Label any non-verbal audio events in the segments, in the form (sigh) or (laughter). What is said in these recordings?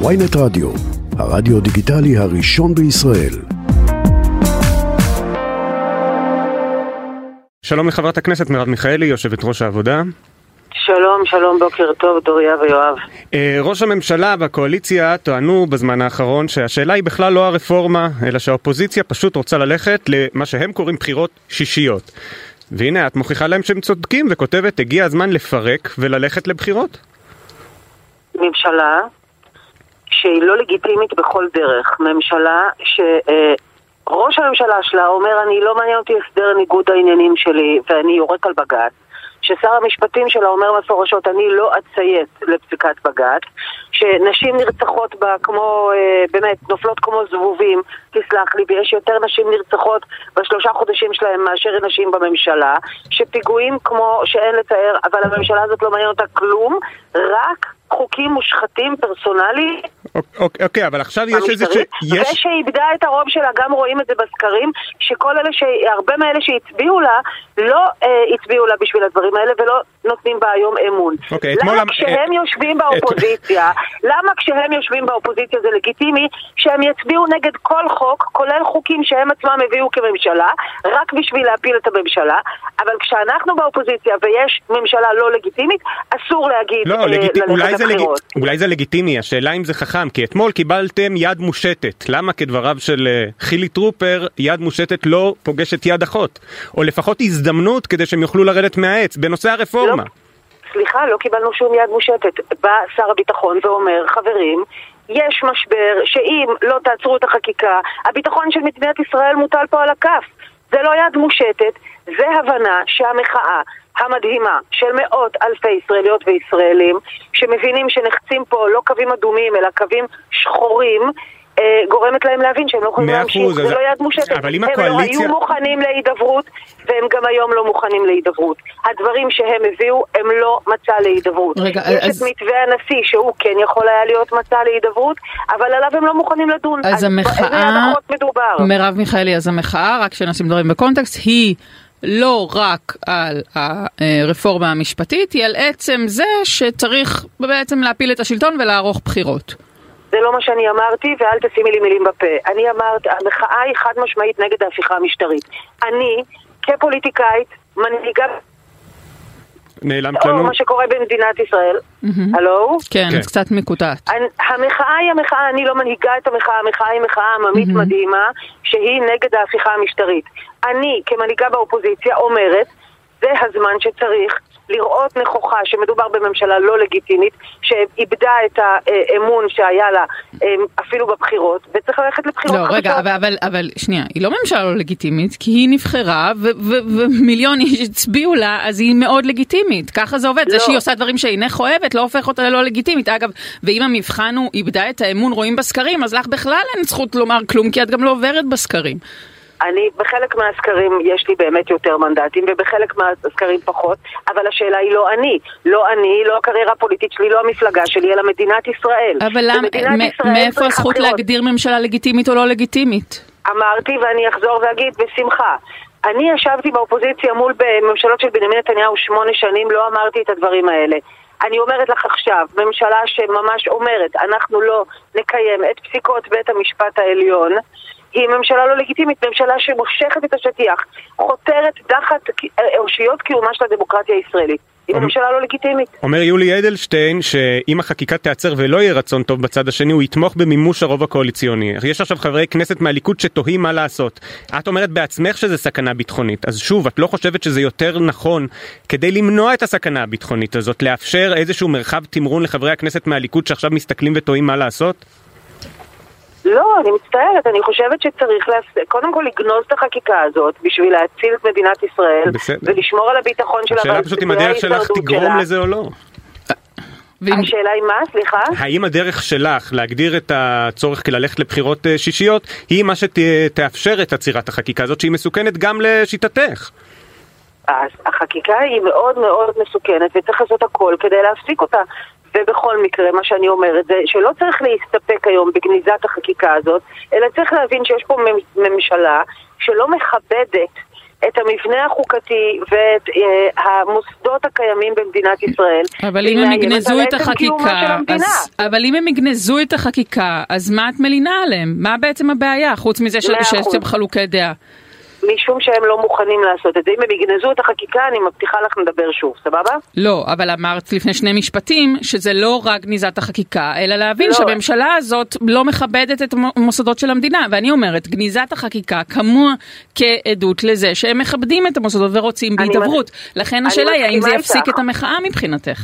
ויינט רדיו, הרדיו דיגיטלי הראשון בישראל. שלום לחברת הכנסת מרב מיכאלי, יושבת ראש העבודה. שלום, שלום, בוקר טוב, דוריה ויואב. אה, ראש הממשלה והקואליציה טענו בזמן האחרון שהשאלה היא בכלל לא הרפורמה, אלא שהאופוזיציה פשוט רוצה ללכת למה שהם קוראים בחירות שישיות. והנה את מוכיחה להם שהם צודקים וכותבת הגיע הזמן לפרק וללכת לבחירות. ממשלה שהיא לא לגיטימית בכל דרך. ממשלה שראש הממשלה שלה אומר אני לא מעניין אותי הסדר ניגוד העניינים שלי ואני יורק על בג"ץ. ששר המשפטים שלה אומר מפורשות, אני לא אציית לפסיקת בג"ץ, שנשים נרצחות בה כמו, אה, באמת, נופלות כמו זבובים, תסלח לי, ויש יותר נשים נרצחות בשלושה חודשים שלהם מאשר נשים בממשלה, שפיגועים כמו שאין לתאר, אבל הממשלה הזאת לא מעניין אותה כלום, רק חוקים מושחתים פרסונליים. אוקיי, אוקיי, אבל עכשיו יש איזה ש... יש... ושאיבדה את הרוב שלה, גם רואים את זה בסקרים, שכל אלה, ש... הרבה מאלה שהצביעו לה, לא אה, הצביעו לה בשביל הדברים האלה ולא נותנים בה היום אמון. אוקיי, למה אתמול... כשהם יושבים באופוזיציה, (laughs) למה כשהם יושבים באופוזיציה זה לגיטימי שהם יצביעו נגד כל חוק, כולל חוקים שהם עצמם הביאו כממשלה, רק בשביל להפיל את הממשלה, אבל כשאנחנו באופוזיציה ויש ממשלה לא לגיטימית, אסור להגיד לא, אה, לגיט... ללכת אולי, זה לג... לבחירות. אולי זה לגיטימי, השאלה אם זה חכם, כי אתמול קיבלתם יד מושטת. למה כדבריו של אה, חילי טרופר, יד מושטת לא פוגשת יד אחות? או לפחות הזדמנות כדי שהם יוכלו לרדת מהעץ בנושא הרפורמה. לא. סליחה, לא קיבלנו שום יד מושטת. בא שר הביטחון ואומר, חברים, יש משבר שאם לא תעצרו את החקיקה, הביטחון של מדינת ישראל מוטל פה על הכף. זה לא יד מושטת, זה הבנה שהמחאה המדהימה של מאות אלפי ישראליות וישראלים שמבינים שנחצים פה לא קווים אדומים אלא קווים שחורים גורמת להם להבין שהם לא יכולים להמשיך, זה אז- לא יד מושטת. אבל אם הם לא הקואליציה- היו מוכנים להידברות והם גם היום לא מוכנים להידברות. הדברים שהם הביאו הם לא מצע להידברות. רגע, יש אז- את מתווה הנשיא שהוא כן יכול היה להיות מצע להידברות, אבל עליו הם לא מוכנים לדון. אז באיזה המחאה, מדובר? מרב מיכאלי, אז המחאה, רק שנשים דברים בקונטקסט, היא לא רק על הרפורמה המשפטית, היא על עצם זה שצריך בעצם להפיל את השלטון ולערוך בחירות. זה לא מה שאני אמרתי, ואל תשימי לי מילים בפה. אני אמרתי, המחאה היא חד משמעית נגד ההפיכה המשטרית. אני, כפוליטיקאית, מנהיגה, נעלמת או לנו? מה שקורה במדינת ישראל, הלו? כן, כן. אז קצת מקוטעת. המחאה היא המחאה, אני לא מנהיגה את המחאה, המחאה היא מחאה עממית מדהימה, שהיא נגד ההפיכה המשטרית. אני, כמנהיגה באופוזיציה, אומרת, זה הזמן שצריך לראות נכוחה שמדובר בממשלה לא לגיטימית, שאיבדה את האמון שהיה לה אה, אפילו בבחירות, וצריך ללכת לבחירות לא, חדשות. רגע, אבל, אבל, אבל שנייה, היא לא ממשלה לא לגיטימית, כי היא נבחרה ומיליון איש הצביעו לה, אז היא מאוד לגיטימית. ככה זה עובד. זה לא. שהיא עושה דברים שאינך אוהבת, לא הופך אותה ללא לגיטימית. אגב, ואם המבחן הוא איבדה את האמון, רואים בסקרים, אז לך בכלל אין זכות לומר כלום, כי את גם לא עוברת בסקרים. אני, בחלק מהסקרים יש לי באמת יותר מנדטים, ובחלק מהסקרים פחות, אבל השאלה היא לא אני. לא אני, לא הקריירה הפוליטית שלי, לא המפלגה שלי, אלא מדינת ישראל. אבל למה, מאיפה הזכות. להגדיר ממשלה לגיטימית או לא לגיטימית? אמרתי ואני אחזור ואגיד בשמחה. אני ישבתי באופוזיציה מול ממשלות של בנימין נתניהו שמונה שנים, לא אמרתי את הדברים האלה. אני אומרת לך עכשיו, ממשלה שממש אומרת, אנחנו לא נקיים את פסיקות בית המשפט העליון, היא ממשלה לא לגיטימית, ממשלה שמושכת את השטיח, חותרת תחת אושיות קיומה של הדמוקרטיה הישראלית. היא ממשלה לא לגיטימית. אומר יולי אדלשטיין שאם החקיקה תיעצר ולא יהיה רצון טוב בצד השני הוא יתמוך במימוש הרוב הקואליציוני. יש עכשיו חברי כנסת מהליכוד שתוהים מה לעשות. את אומרת בעצמך שזה סכנה ביטחונית, אז שוב, את לא חושבת שזה יותר נכון כדי למנוע את הסכנה הביטחונית הזאת, לאפשר איזשהו מרחב תמרון לחברי הכנסת מהליכוד שעכשיו מסתכלים ותוהים מה לעשות? לא, אני מצטערת, אני חושבת שצריך להס... קודם כל לגנוז את החקיקה הזאת בשביל להציל את מדינת ישראל בסדר. ולשמור על הביטחון שלה השאלה פשוט אם הדרך שלך תגרום שלה. לזה או לא. ואם- השאלה היא מה? סליחה? האם הדרך שלך להגדיר את הצורך כללכת לבחירות אה, שישיות היא מה שתאפשר את עצירת החקיקה הזאת שהיא מסוכנת גם לשיטתך? אז החקיקה היא מאוד מאוד מסוכנת וצריך לעשות הכל כדי להפסיק אותה. ובכל מקרה, מה שאני אומרת זה שלא צריך להסתפק היום בגניזת החקיקה הזאת, אלא צריך להבין שיש פה ממ- ממשלה שלא מכבדת את המבנה החוקתי ואת אה, המוסדות הקיימים במדינת ישראל. אבל אם הם יגנזו את החקיקה, אז, אבל אם הם יגנזו את החקיקה, אז מה את מלינה עליהם? מה בעצם הבעיה, חוץ מזה שיש חלוקי דעה? משום שהם לא מוכנים לעשות את זה. אם הם יגנזו את החקיקה, אני מבטיחה לך נדבר שוב, סבבה? לא, אבל אמרת לפני שני משפטים שזה לא רק גניזת החקיקה, אלא להבין לא. שהממשלה הזאת לא מכבדת את המוסדות של המדינה. ואני אומרת, גניזת החקיקה כמוה כעדות לזה שהם מכבדים את המוסדות ורוצים בהידברות. לכן השאלה היא, האם זה יפסיק איתך. את המחאה מבחינתך?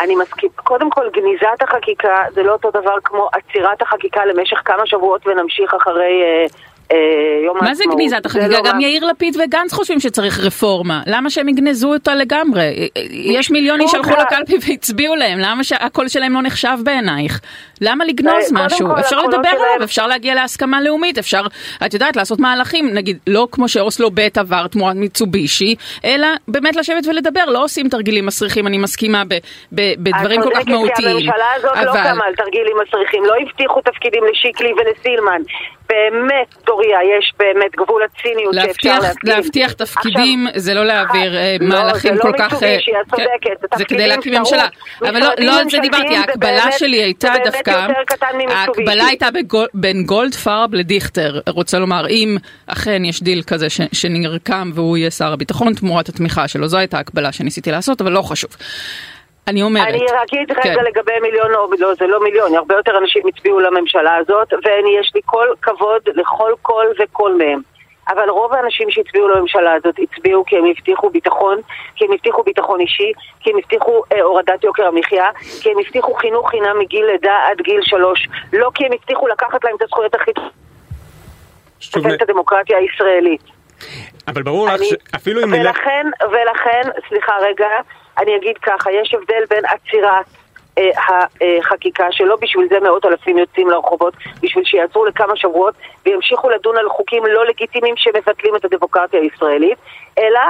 אני מסכים. קודם כל, גניזת החקיקה זה לא אותו דבר כמו עצירת החקיקה למשך כמה שבועות ונמשיך אחרי... אה, אה, יום מה זה גניזת החגיגה? לא גם יאיר לפיד וגנץ חושבים שצריך רפורמה. למה שהם יגנזו אותה לגמרי? אה, אה, יש מיליונים שהלכו לקלפי והצביעו להם, למה שהקול שלהם לא נחשב בעינייך? למה לגנוז משהו? אפשר לדבר עליו, אפשר להגיע להסכמה לאומית, אפשר, את יודעת, לעשות מהלכים, נגיד, לא כמו שאוסלו ב' עבר תמורת מיצובישי, אלא באמת לשבת ולדבר, לא עושים תרגילים מסריחים, אני מסכימה בדברים כל כך מהותיים. הממשלה הזאת לא קמה על תרגילים מסריחים, לא הבטיחו תפקידים לשיקלי ולסילמן. באמת, דוריה, יש באמת גבול הציניות שאפשר להסכים. להבטיח תפקידים עכשיו, זה לא להעביר אה, לא, מהלכים כל כך... לא, זה לא מיצובישי, את כן, צודקת. זה כדי להקים ממשלה. אבל לא, לא על זה דיברתי, ההקבלה שלי הייתה דווקא... ההקבלה הייתה בין גולדפרב לדיכטר. רוצה לומר, אם אכן יש דיל כזה שנרקם והוא יהיה שר הביטחון תמורת התמיכה שלו, זו הייתה ההקבלה שניסיתי לעשות, אבל לא חשוב. אני אומרת. אני אגיד רגע כן. לגבי מיליון, או לא, זה לא מיליון, הרבה יותר אנשים הצביעו לממשלה הזאת, ויש לי כל כבוד לכל קול וקול מהם. אבל רוב האנשים שהצביעו לממשלה הזאת הצביעו כי הם הבטיחו ביטחון, כי הם הבטיחו ביטחון אישי, כי הם הבטיחו אה, הורדת יוקר המחיה, כי הם הבטיחו חינוך חינם מגיל לידה עד גיל שלוש, לא כי הם הבטיחו לקחת להם את הזכויות הכי טובות. את הדמוקרטיה הישראלית. אבל ברור לך שאפילו אם... ולכן, ולכן, סליחה רגע, אני אגיד ככה, יש הבדל בין עצירת החקיקה שלא בשביל זה מאות אלפים יוצאים לרחובות, בשביל שיעצרו לכמה שבועות וימשיכו לדון על חוקים לא לגיטימיים שמבטלים את הדמוקרטיה הישראלית, אלא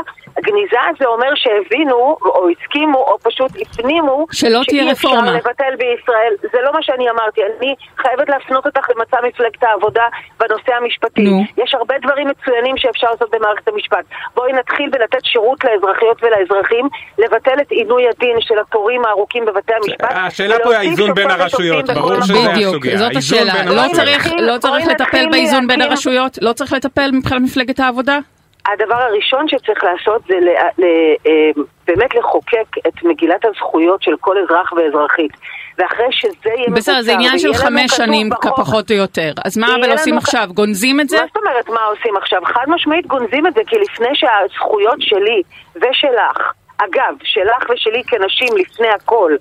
גניזה זה אומר שהבינו או הסכימו או פשוט הפנימו שלא תהיה רפורמה. שאי אפשר לבטל בישראל. זה לא מה שאני אמרתי, אני חייבת להפנות אותך למצע מפלגת העבודה בנושא המשפטי. נו. יש הרבה דברים מצוינים שאפשר לעשות במערכת המשפט. בואי נתחיל בלתת שירות לאזרחיות ולאזרחים, לבטל את עינוי הדין של התורים הארוכים בבתי המשפט. השאלה פה היא האיזון בין הרשויות, ברור שזה הסוגיה. זאת השאלה. לא צריך, לא צריך לטפל באיזון בין הרשויות? לא צריך לטפל מבחינת מפלגת העבודה? הדבר הראשון שצריך לעשות זה ל, ל, אה, באמת לחוקק את מגילת הזכויות של כל אזרח ואזרחית. ואחרי שזה יהיה מבוצע, בסדר, זה עניין של חמש שנים פחות או יותר. אז מה אבל עושים עכשיו? גונזים את זה? מה זאת אומרת מה עושים עכשיו? חד משמעית גונזים את זה, כי לפני שהזכויות שלי ושלך אגב, שלך ושלי כנשים לפני הכל,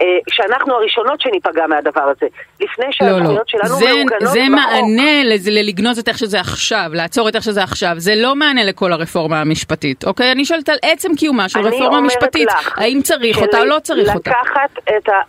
אה, שאנחנו הראשונות שניפגע מהדבר הזה. לפני שהזכויות לא, לא. שלנו זה, מעוגנות זה מענה לזה, ללגנוז את איך שזה עכשיו, לעצור את איך שזה עכשיו. זה לא מענה לכל הרפורמה המשפטית, אוקיי? אני שואלת על עצם קיומה של רפורמה משפטית. לך, האם צריך אותה או לא צריך לקחת אותה? לקחת את ה...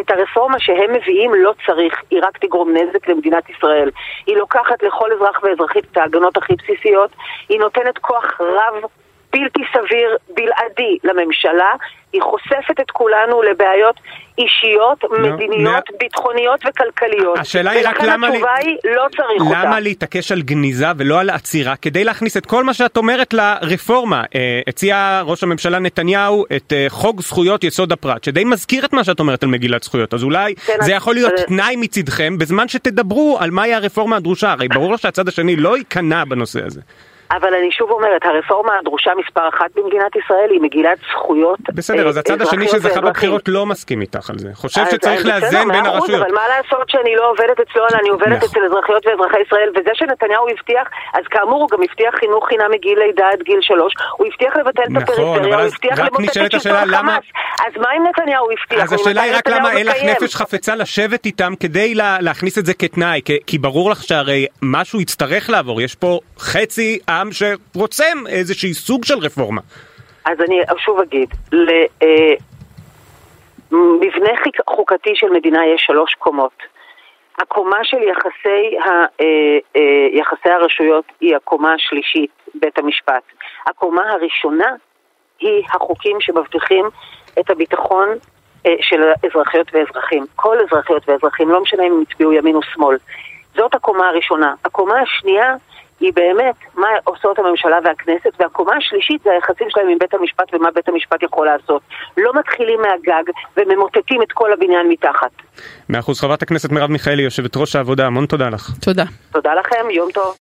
את הרפורמה שהם מביאים לא צריך, היא רק תגרום נזק למדינת ישראל. היא לוקחת לכל אזרח ואזרחית את ההגנות הכי בסיסיות, היא נותנת כוח רב בלתי סביר, בלעדי לממשלה, היא חושפת את כולנו לבעיות אישיות, no, מדיניות, no. ביטחוניות וכלכליות. השאלה היא רק למה... ולכן התשובה היא, לא צריך למה אותה. למה להתעקש על גניזה ולא על עצירה כדי להכניס את כל מה שאת אומרת לרפורמה? אה, הציע ראש הממשלה נתניהו את אה, חוק זכויות יסוד הפרט, שדי מזכיר את מה שאת אומרת על מגילת זכויות, אז אולי כן, זה יכול להיות זה... תנאי מצדכם בזמן שתדברו על מהי הרפורמה הדרושה, הרי ברור שהצד השני לא ייכנע בנושא הזה. אבל אני שוב אומרת, הרפורמה הדרושה מספר אחת במדינת ישראל היא מגילת זכויות בסדר, אז הצד השני שזכה בבחירות לא מסכים איתך על זה. חושב שצריך לאזן בין הרשויות. אבל מה לעשות שאני לא עובדת אצלו, אלא אני עובדת נכון. אצל אזרחיות ואזרחי ישראל, וזה שנתניהו הבטיח, אז כאמור הוא גם הבטיח חינוך חינם מגיל לידה עד גיל שלוש, הוא הבטיח לבטל את נכון, הפריפריה, הוא הבטיח למוטט את שלטון חמאס. אז מה אם נתניהו הבטיח? אז השאלה היא רק למה אין לך נפש חפצה לשבת איתם כדי להכניס את זה כתנאי, כי ברור לך שהרי משהו יצטרך לעבור, יש פה חצי עם שרוצה איזשהי סוג של רפורמה. אז אני שוב אגיד, למבנה אה, חוקתי של מדינה יש שלוש קומות. הקומה של יחסי, ה, אה, אה, יחסי הרשויות היא הקומה השלישית, בית המשפט. הקומה הראשונה היא החוקים שמבטיחים את הביטחון של אזרחיות ואזרחים. כל אזרחיות ואזרחים, לא משנה אם הם הצביעו ימין או שמאל. זאת הקומה הראשונה. הקומה השנייה היא באמת מה עושות הממשלה והכנסת, והקומה השלישית זה היחסים שלהם עם בית המשפט ומה בית המשפט יכול לעשות. לא מתחילים מהגג וממוטטים את כל הבניין מתחת. מאה אחוז, חברת הכנסת מרב מיכאלי, יושבת ראש העבודה, המון תודה לך. תודה. תודה לכם, יום טוב.